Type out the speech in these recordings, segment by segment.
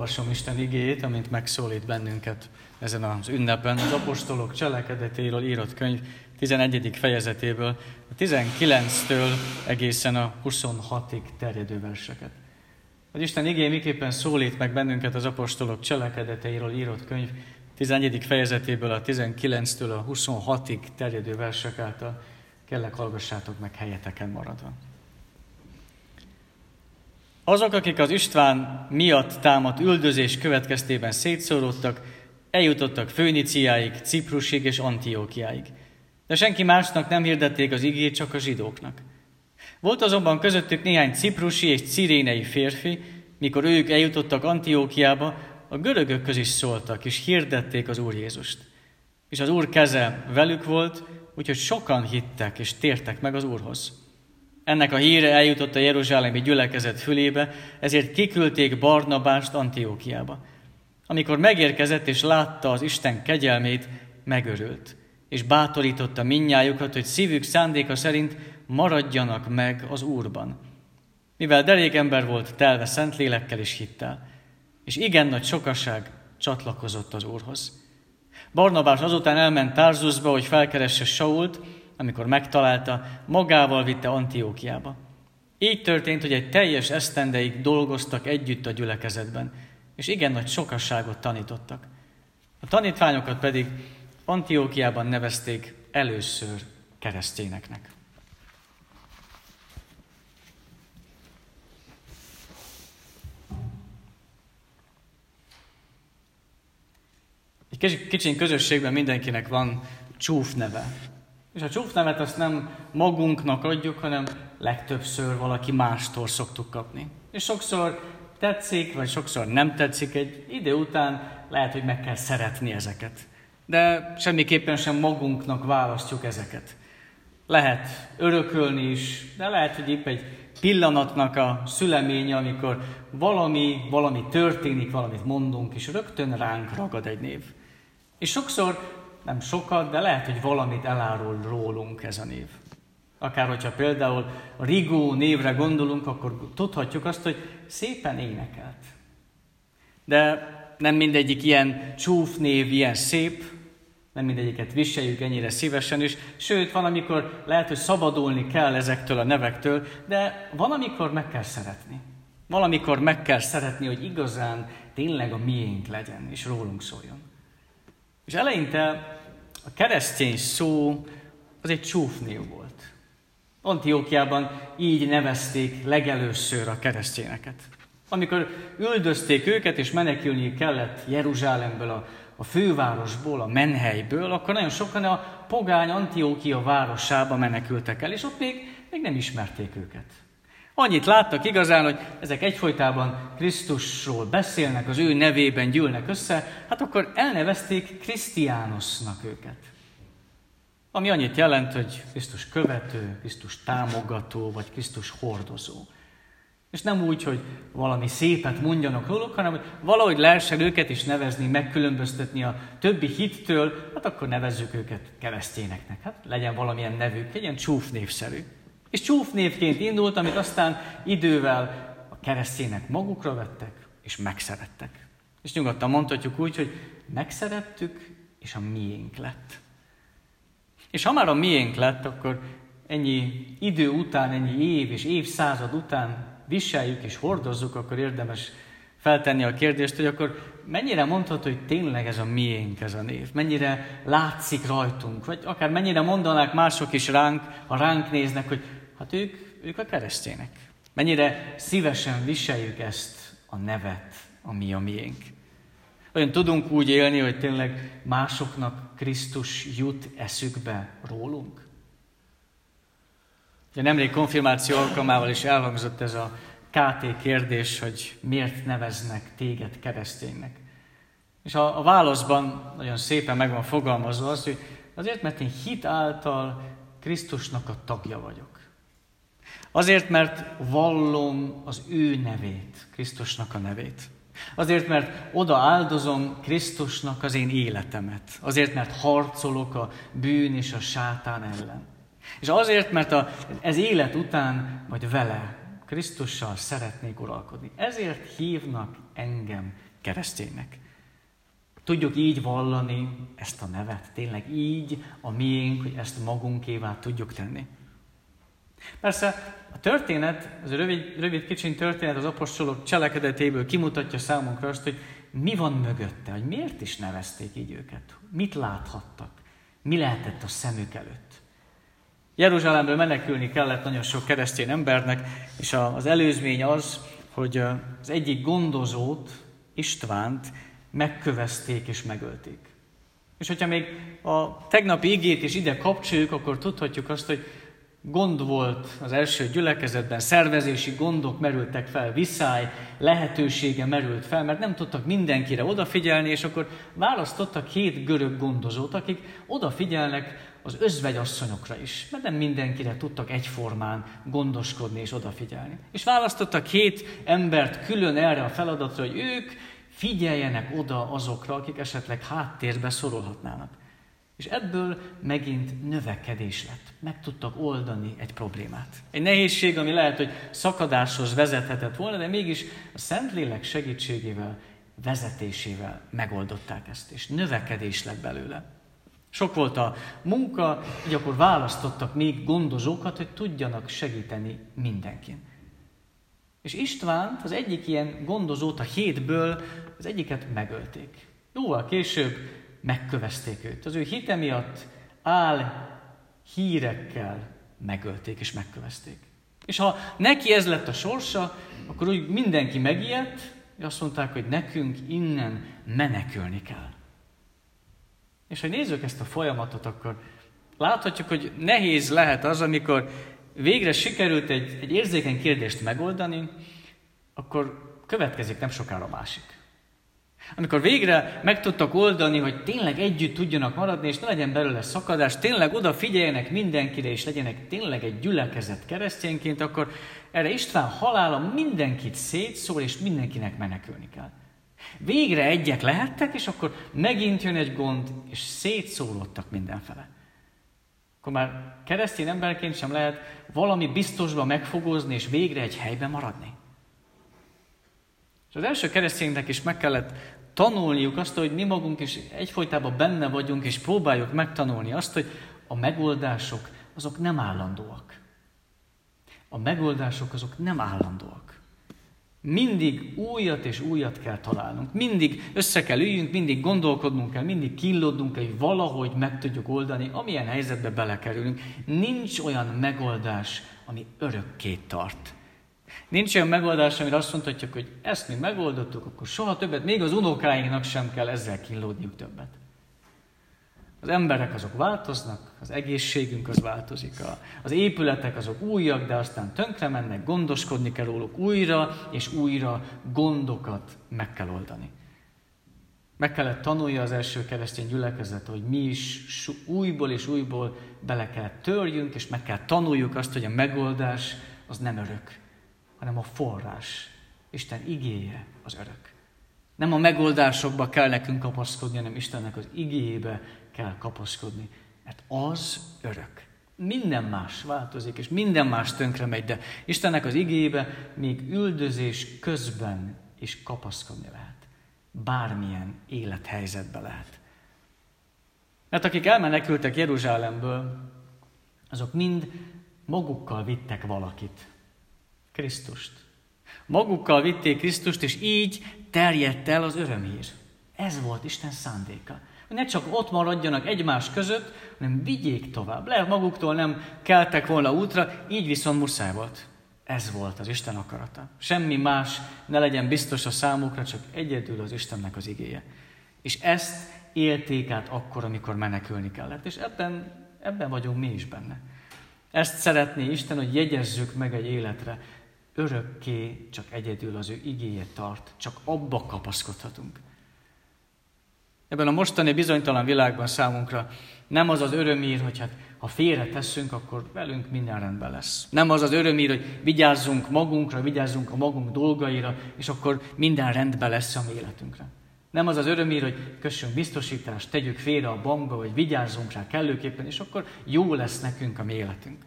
olvasom Isten igéjét, amint megszólít bennünket ezen az ünnepen, az apostolok cselekedetéről írott könyv 11. fejezetéből, a 19-től egészen a 26-ig terjedő verseket. Hogy Isten igény miképpen szólít meg bennünket az apostolok cselekedeteiről írott könyv 11. fejezetéből a 19-től a 26-ig terjedő versek által, kellek hallgassátok meg helyeteken maradva. Azok, akik az István miatt támadt üldözés következtében szétszóródtak, eljutottak Főniciáig, Ciprusig és Antiókiáig. De senki másnak nem hirdették az igét, csak a zsidóknak. Volt azonban közöttük néhány ciprusi és cirénei férfi, mikor ők eljutottak Antiókiába, a görögök is szóltak, és hirdették az Úr Jézust. És az Úr keze velük volt, úgyhogy sokan hittek és tértek meg az Úrhoz. Ennek a híre eljutott a Jeruzsálemi gyülekezet fülébe, ezért kiküldték Barnabást Antiókiába. Amikor megérkezett és látta az Isten kegyelmét, megörült, és bátorította minnyájukat, hogy szívük szándéka szerint maradjanak meg az Úrban. Mivel derék ember volt telve szentlélekkel és hittel, és igen nagy sokaság csatlakozott az Úrhoz. Barnabás azután elment Tárzusba, hogy felkeresse Sault, amikor megtalálta, magával vitte Antiókiába. Így történt, hogy egy teljes esztendeig dolgoztak együtt a gyülekezetben, és igen nagy sokasságot tanítottak. A tanítványokat pedig Antiókiában nevezték először keresztényeknek. Egy kicsi közösségben mindenkinek van csúf neve. És a csúfnevet azt nem magunknak adjuk, hanem legtöbbször valaki mástól szoktuk kapni. És sokszor tetszik, vagy sokszor nem tetszik, egy idő után lehet, hogy meg kell szeretni ezeket. De semmiképpen sem magunknak választjuk ezeket. Lehet örökölni is, de lehet, hogy épp egy pillanatnak a szüleménye, amikor valami, valami történik, valamit mondunk, és rögtön ránk ragad egy név. És sokszor nem sokat, de lehet, hogy valamit elárul rólunk ez a név. Akár hogyha például Rigó névre gondolunk, akkor tudhatjuk azt, hogy szépen énekelt. De nem mindegyik ilyen csúf név, ilyen szép, nem mindegyiket viseljük ennyire szívesen is, sőt, van, amikor lehet, hogy szabadulni kell ezektől a nevektől, de van, amikor meg kell szeretni. Valamikor meg kell szeretni, hogy igazán tényleg a miénk legyen, és rólunk szóljon. És eleinte a keresztény szó az egy csúfnév volt. Antiókiában így nevezték legelőször a keresztényeket. Amikor üldözték őket, és menekülni kellett Jeruzsálemből, a, a fővárosból, a menhelyből, akkor nagyon sokan a pogány Antiókia városába menekültek el, és ott még, még nem ismerték őket. Annyit láttak igazán, hogy ezek egyfolytában Krisztusról beszélnek, az ő nevében gyűlnek össze, hát akkor elnevezték Krisztiánosznak őket. Ami annyit jelent, hogy Krisztus követő, Krisztus támogató, vagy Krisztus hordozó. És nem úgy, hogy valami szépet mondjanak róluk, hanem hogy valahogy lehessen őket is nevezni, megkülönböztetni a többi hittől, hát akkor nevezzük őket keresztényeknek. Hát legyen valamilyen nevük, egy ilyen csúf névszerű. És csúf névként indult, amit aztán idővel a keresztények magukra vettek, és megszerettek. És nyugodtan mondhatjuk úgy, hogy megszerettük, és a miénk lett. És ha már a miénk lett, akkor ennyi idő után, ennyi év és évszázad után viseljük és hordozzuk, akkor érdemes feltenni a kérdést, hogy akkor mennyire mondható, hogy tényleg ez a miénk, ez a név? Mennyire látszik rajtunk? Vagy akár mennyire mondanák mások is ránk, ha ránk néznek, hogy Hát ők, ők a keresztények. Mennyire szívesen viseljük ezt a nevet, ami a miénk. Olyan tudunk úgy élni, hogy tényleg másoknak Krisztus jut eszükbe rólunk? Ugye nemrég konfirmáció alkalmával is elhangzott ez a KT kérdés, hogy miért neveznek téged kereszténynek. És a, a válaszban nagyon szépen meg van fogalmazva az, hogy azért, mert én hit által Krisztusnak a tagja vagyok. Azért, mert vallom az ő nevét, Krisztusnak a nevét. Azért, mert oda áldozom Krisztusnak az én életemet. Azért, mert harcolok a bűn és a sátán ellen. És azért, mert a, ez élet után, vagy vele, Krisztussal szeretnék uralkodni. Ezért hívnak engem kereszténynek. Tudjuk így vallani ezt a nevet, tényleg így a miénk, hogy ezt magunkévá tudjuk tenni. Persze a történet, az a rövid, rövid kicsin történet az apostolok cselekedetéből kimutatja számunkra azt, hogy mi van mögötte, hogy miért is nevezték így őket, mit láthattak, mi lehetett a szemük előtt. Jeruzsálemből menekülni kellett nagyon sok keresztény embernek, és az előzmény az, hogy az egyik gondozót, Istvánt megkövezték és megölték. És hogyha még a tegnapi igét is ide kapcsoljuk, akkor tudhatjuk azt, hogy gond volt az első gyülekezetben, szervezési gondok merültek fel, viszály lehetősége merült fel, mert nem tudtak mindenkire odafigyelni, és akkor választottak két görög gondozót, akik odafigyelnek az özvegyasszonyokra is, mert nem mindenkire tudtak egyformán gondoskodni és odafigyelni. És választottak két embert külön erre a feladatra, hogy ők figyeljenek oda azokra, akik esetleg háttérbe szorulhatnának. És ebből megint növekedés lett. Meg tudtak oldani egy problémát. Egy nehézség, ami lehet, hogy szakadáshoz vezethetett volna, de mégis a Szentlélek segítségével, vezetésével megoldották ezt, és növekedés lett belőle. Sok volt a munka, így akkor választottak még gondozókat, hogy tudjanak segíteni mindenkin. És Istvánt, az egyik ilyen gondozót a hétből, az egyiket megölték. Jóval később megkövezték őt. Az ő hite miatt áll hírekkel megölték és megkövezték. És ha neki ez lett a sorsa, akkor úgy mindenki megijedt, és azt mondták, hogy nekünk innen menekülni kell. És ha nézzük ezt a folyamatot, akkor láthatjuk, hogy nehéz lehet az, amikor végre sikerült egy, egy érzékeny kérdést megoldani, akkor következik nem sokára a másik. Amikor végre meg tudtak oldani, hogy tényleg együtt tudjanak maradni, és ne legyen belőle szakadás, tényleg odafigyeljenek mindenkire, és legyenek tényleg egy gyülekezet keresztényként, akkor erre István halála mindenkit szétszól, és mindenkinek menekülni kell. Végre egyek lehettek, és akkor megint jön egy gond, és szétszólottak mindenfele. Akkor már keresztény emberként sem lehet valami biztosba megfogozni, és végre egy helyben maradni. És az első kereszténynek is meg kellett tanulniuk azt, hogy mi magunk is egyfolytában benne vagyunk, és próbáljuk megtanulni azt, hogy a megoldások azok nem állandóak. A megoldások azok nem állandóak. Mindig újat és újat kell találnunk. Mindig össze kell üljünk, mindig gondolkodnunk kell, mindig kínlódnunk kell, hogy valahogy meg tudjuk oldani, amilyen helyzetbe belekerülünk. Nincs olyan megoldás, ami örökké tart. Nincs olyan megoldás, amire azt mondhatjuk, hogy ezt mi megoldottuk, akkor soha többet, még az unokáinknak sem kell ezzel kínlódniuk többet. Az emberek azok változnak, az egészségünk az változik, az épületek azok újak, de aztán tönkre mennek, gondoskodni kell róluk újra, és újra gondokat meg kell oldani. Meg kellett tanulja az első keresztény gyülekezet, hogy mi is újból és újból bele kell törjünk, és meg kell tanuljuk azt, hogy a megoldás az nem örök hanem a forrás. Isten igéje az örök. Nem a megoldásokba kell nekünk kapaszkodni, hanem Istennek az igéjébe kell kapaszkodni, mert az örök. Minden más változik, és minden más tönkre megy, de Istennek az igébe még üldözés közben is kapaszkodni lehet. Bármilyen élethelyzetbe lehet. Mert akik elmenekültek Jeruzsálemből, azok mind magukkal vittek valakit. Krisztust. Magukkal vitték Krisztust, és így terjedt el az örömhír. Ez volt Isten szándéka. Hogy ne csak ott maradjanak egymás között, hanem vigyék tovább. Lehet maguktól nem keltek volna útra, így viszont muszáj volt. Ez volt az Isten akarata. Semmi más ne legyen biztos a számukra, csak egyedül az Istennek az igéje. És ezt élték át akkor, amikor menekülni kellett. És ebben, ebben vagyunk mi is benne. Ezt szeretné Isten, hogy jegyezzük meg egy életre, örökké csak egyedül az ő igéje tart, csak abba kapaszkodhatunk. Ebben a mostani bizonytalan világban számunkra nem az az örömír, hogy hát ha félre teszünk, akkor velünk minden rendben lesz. Nem az az örömír, hogy vigyázzunk magunkra, vigyázzunk a magunk dolgaira, és akkor minden rendben lesz a mi életünkre. Nem az az örömír, hogy kössünk biztosítást, tegyük félre a bankba, vagy vigyázzunk rá kellőképpen, és akkor jó lesz nekünk a mi életünk.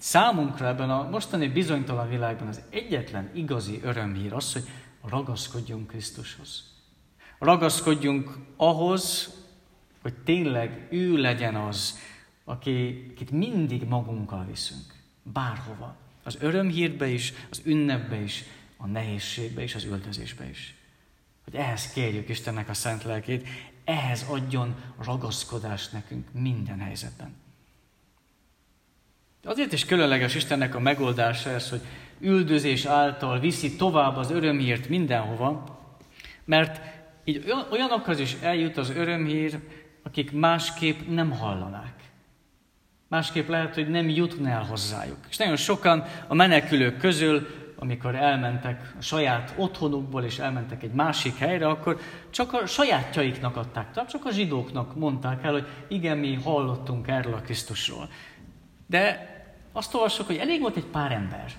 Számunkra ebben a mostani bizonytalan világban az egyetlen igazi örömhír az, hogy ragaszkodjunk Krisztushoz. Ragaszkodjunk ahhoz, hogy tényleg ő legyen az, akit mindig magunkkal viszünk. Bárhova. Az örömhírbe is, az ünnepbe is, a nehézségbe is, az üldözésbe is. Hogy ehhez kérjük Istennek a szent lelkét, ehhez adjon ragaszkodást nekünk minden helyzetben. Azért is különleges Istennek a megoldása ez, hogy üldözés által viszi tovább az örömhírt mindenhova, mert így olyanokhoz is eljut az örömhír, akik másképp nem hallanák. Másképp lehet, hogy nem jutna el hozzájuk. És nagyon sokan a menekülők közül, amikor elmentek a saját otthonukból, és elmentek egy másik helyre, akkor csak a sajátjaiknak adták, csak a zsidóknak mondták el, hogy igen, mi hallottunk erről a Krisztusról. De azt olvassuk, hogy elég volt egy pár ember,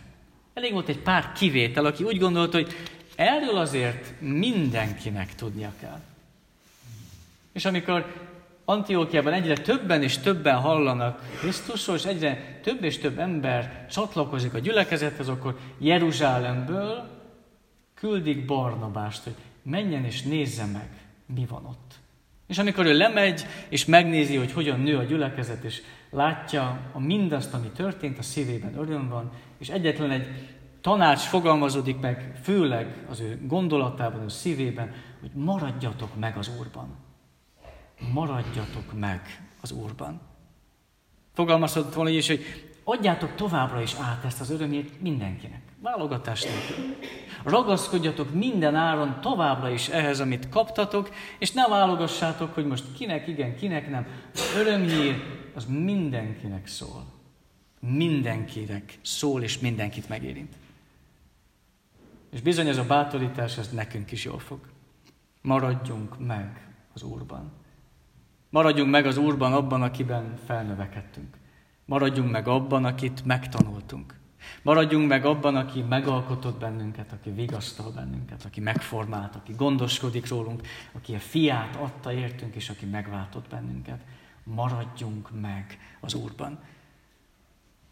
elég volt egy pár kivétel, aki úgy gondolta, hogy erről azért mindenkinek tudnia kell. És amikor Antiókiában egyre többen és többen hallanak Krisztusról, és egyre több és több ember csatlakozik a gyülekezethez, akkor Jeruzsálemből küldik Barnabást, hogy menjen és nézze meg, mi van ott. És amikor ő lemegy, és megnézi, hogy hogyan nő a gyülekezet, és látja a mindazt, ami történt, a szívében öröm van, és egyetlen egy tanács fogalmazódik meg, főleg az ő gondolatában, az szívében, hogy maradjatok meg az Úrban maradjatok meg az Úrban. Fogalmazhatott volna is, hogy adjátok továbbra is át ezt az örömét mindenkinek. Válogatás nélkül. Ragaszkodjatok minden áron továbbra is ehhez, amit kaptatok, és ne válogassátok, hogy most kinek igen, kinek nem. Örömhír az mindenkinek szól. Mindenkinek szól, és mindenkit megérint. És bizony ez a bátorítás, ez nekünk is jól fog. Maradjunk meg az Úrban. Maradjunk meg az Úrban abban, akiben felnövekedtünk. Maradjunk meg abban, akit megtanultunk. Maradjunk meg abban, aki megalkotott bennünket, aki vigasztal bennünket, aki megformált, aki gondoskodik rólunk, aki a fiát adta értünk, és aki megváltott bennünket. Maradjunk meg az Úrban.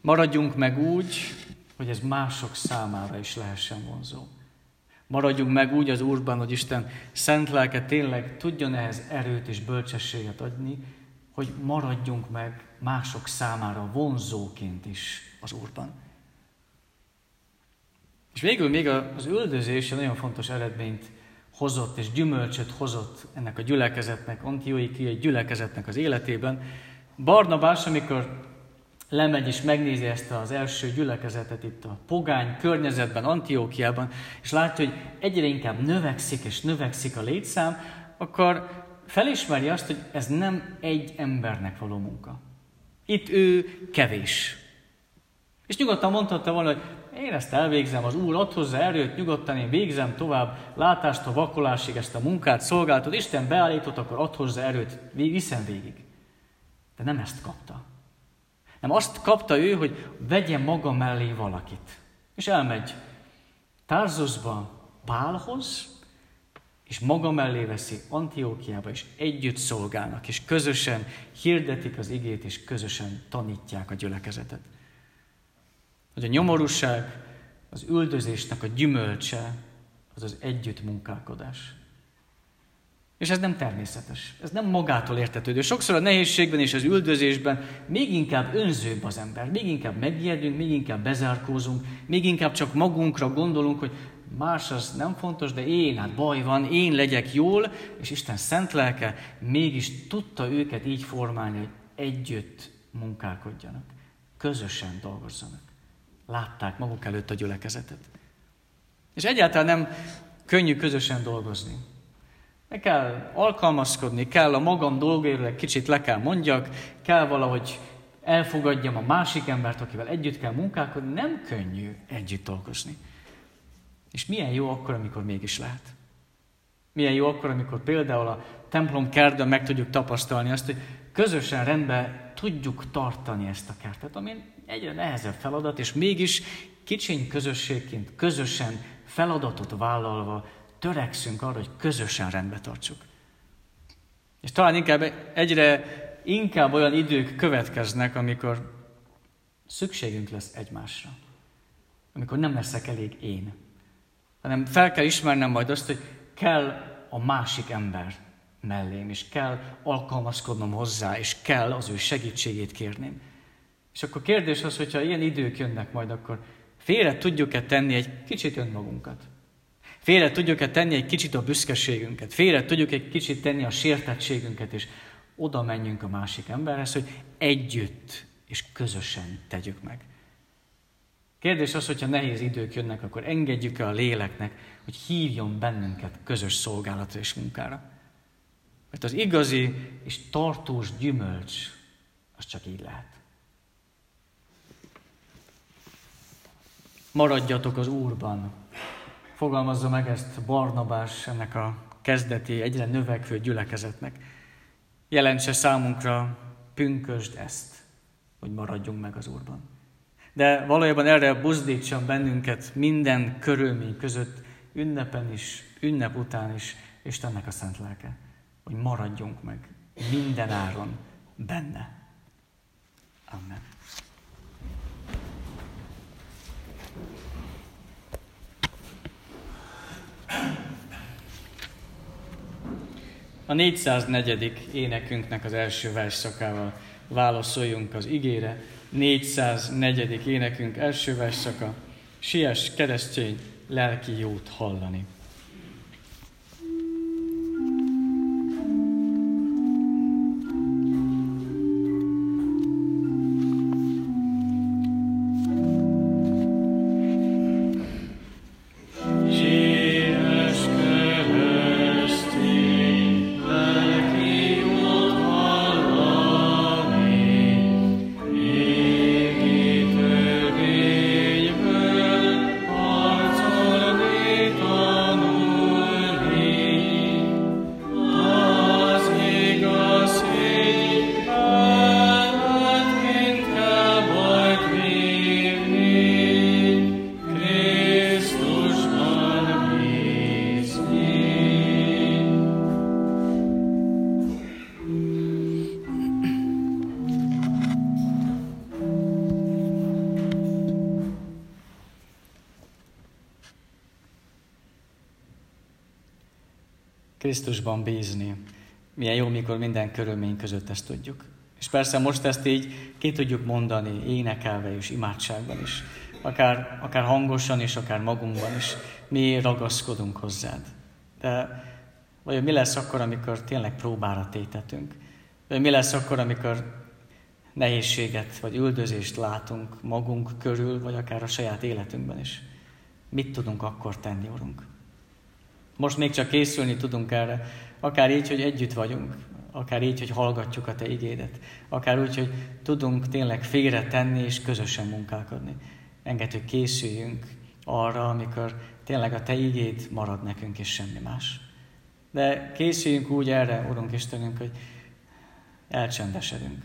Maradjunk meg úgy, hogy ez mások számára is lehessen vonzó. Maradjunk meg úgy az Úrban, hogy Isten szent lelke tényleg tudjon ehhez erőt és bölcsességet adni, hogy maradjunk meg mások számára vonzóként is az Úrban. És végül még az üldözés nagyon fontos eredményt hozott és gyümölcsöt hozott ennek a gyülekezetnek, Antioikiai gyülekezetnek az életében. Barnabás, amikor lemegy és megnézi ezt az első gyülekezetet itt a pogány környezetben, Antiókiában, és látja, hogy egyre inkább növekszik és növekszik a létszám, akkor felismeri azt, hogy ez nem egy embernek való munka. Itt ő kevés. És nyugodtan mondhatta volna, hogy én ezt elvégzem, az Úr ad hozzá erőt, nyugodtan én végzem tovább látást a vakolásig ezt a munkát, szolgáltat, Isten beállított, akkor ad hozzá erőt, viszem végig. De nem ezt kapta. Nem azt kapta ő, hogy vegye maga mellé valakit. És elmegy Tárzusba Pálhoz, és maga mellé veszi Antiókiába, és együtt szolgálnak, és közösen hirdetik az igét, és közösen tanítják a gyülekezetet. Hogy a nyomorúság, az üldözésnek a gyümölcse, az az együtt munkálkodás. És ez nem természetes, ez nem magától értetődő. Sokszor a nehézségben és az üldözésben még inkább önzőbb az ember, még inkább megijedünk, még inkább bezárkózunk, még inkább csak magunkra gondolunk, hogy más az nem fontos, de én, hát baj van, én legyek jól, és Isten szent lelke mégis tudta őket így formálni, hogy együtt munkálkodjanak, közösen dolgozzanak. Látták maguk előtt a gyülekezetet. És egyáltalán nem könnyű közösen dolgozni. Meg kell alkalmazkodni, kell a magam dolgairól kicsit le kell mondjak, kell valahogy elfogadjam a másik embert, akivel együtt kell munkálkodni. Nem könnyű együtt dolgozni. És milyen jó akkor, amikor mégis lehet. Milyen jó akkor, amikor például a templom kertben meg tudjuk tapasztalni azt, hogy közösen rendbe tudjuk tartani ezt a kertet, ami egyre nehezebb feladat, és mégis kicsiny közösségként, közösen feladatot vállalva törekszünk arra, hogy közösen rendbe tartsuk. És talán inkább egyre inkább olyan idők következnek, amikor szükségünk lesz egymásra. Amikor nem leszek elég én. hanem fel kell ismernem majd azt, hogy kell a másik ember mellém, és kell alkalmazkodnom hozzá, és kell az ő segítségét kérném. És akkor kérdés az, hogyha ilyen idők jönnek majd, akkor félre tudjuk-e tenni egy kicsit önmagunkat? Félre tudjuk-e tenni egy kicsit a büszkeségünket? Félre tudjuk egy kicsit tenni a sértettségünket, és oda menjünk a másik emberhez, hogy együtt és közösen tegyük meg. Kérdés az, hogyha nehéz idők jönnek, akkor engedjük-e a léleknek, hogy hívjon bennünket közös szolgálatra és munkára. Mert az igazi és tartós gyümölcs, az csak így lehet. Maradjatok az Úrban. Fogalmazza meg ezt Barnabás ennek a kezdeti, egyre növekvő gyülekezetnek. Jelentse számunkra, pünkösd ezt, hogy maradjunk meg az Úrban. De valójában erre buzdítson bennünket minden körülmény között, ünnepen is, ünnep után is, Istennek a szent lelke, hogy maradjunk meg minden áron benne. Amen. A 404. énekünknek az első versszakával válaszoljunk az igére. 404. énekünk első versszaka. Siess keresztény lelki jót hallani. Krisztusban bízni. Milyen jó, mikor minden körülmény között ezt tudjuk. És persze most ezt így ki tudjuk mondani, énekelve és imádságban is. Akár, akár hangosan és akár magunkban is. Mi ragaszkodunk hozzád. De vagy mi lesz akkor, amikor tényleg próbára tétetünk? Vagy mi lesz akkor, amikor nehézséget vagy üldözést látunk magunk körül, vagy akár a saját életünkben is? Mit tudunk akkor tenni, Urunk? Most még csak készülni tudunk erre, akár így, hogy együtt vagyunk, akár így, hogy hallgatjuk a Te igédet, akár úgy, hogy tudunk tényleg félre tenni és közösen munkálkodni. Engedd, hogy készüljünk arra, amikor tényleg a Te igéd marad nekünk, és semmi más. De készüljünk úgy erre, Urunk Istenünk, hogy elcsendesedünk,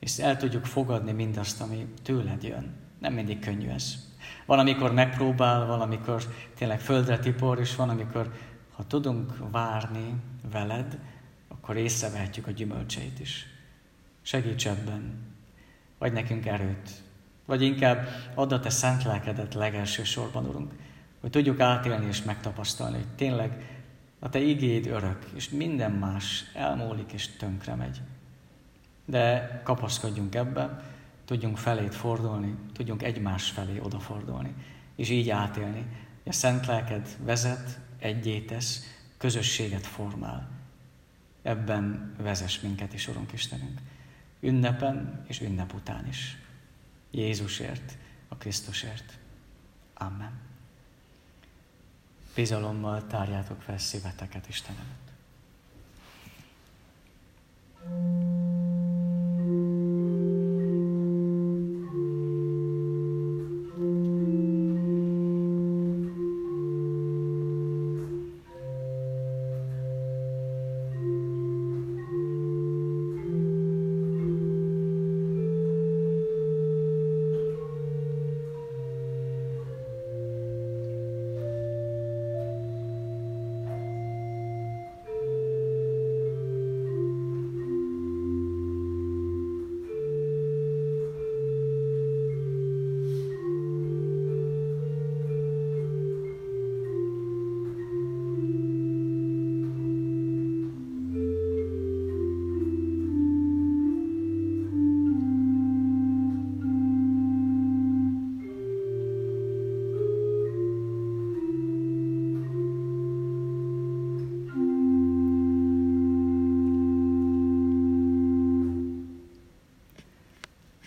és el tudjuk fogadni mindazt, ami tőled jön. Nem mindig könnyű ez. Van, amikor megpróbál, valamikor tényleg földre tipor, és van, amikor ha tudunk várni veled, akkor észrevehetjük a gyümölcseit is. Segíts ebben, vagy nekünk erőt, vagy inkább add a te szent lelkedet legelső sorban, Urunk, hogy tudjuk átélni és megtapasztalni, hogy tényleg a te igéd örök, és minden más elmúlik és tönkre megy. De kapaszkodjunk ebbe, tudjunk felét fordulni, tudjunk egymás felé odafordulni, és így átélni. A szent lelked vezet, egyétesz, közösséget formál. Ebben vezes minket is, Urunk Istenünk. Ünnepen és ünnep után is. Jézusért, a Krisztusért. Amen. Bizalommal tárjátok fel szíveteket Istenem. thank you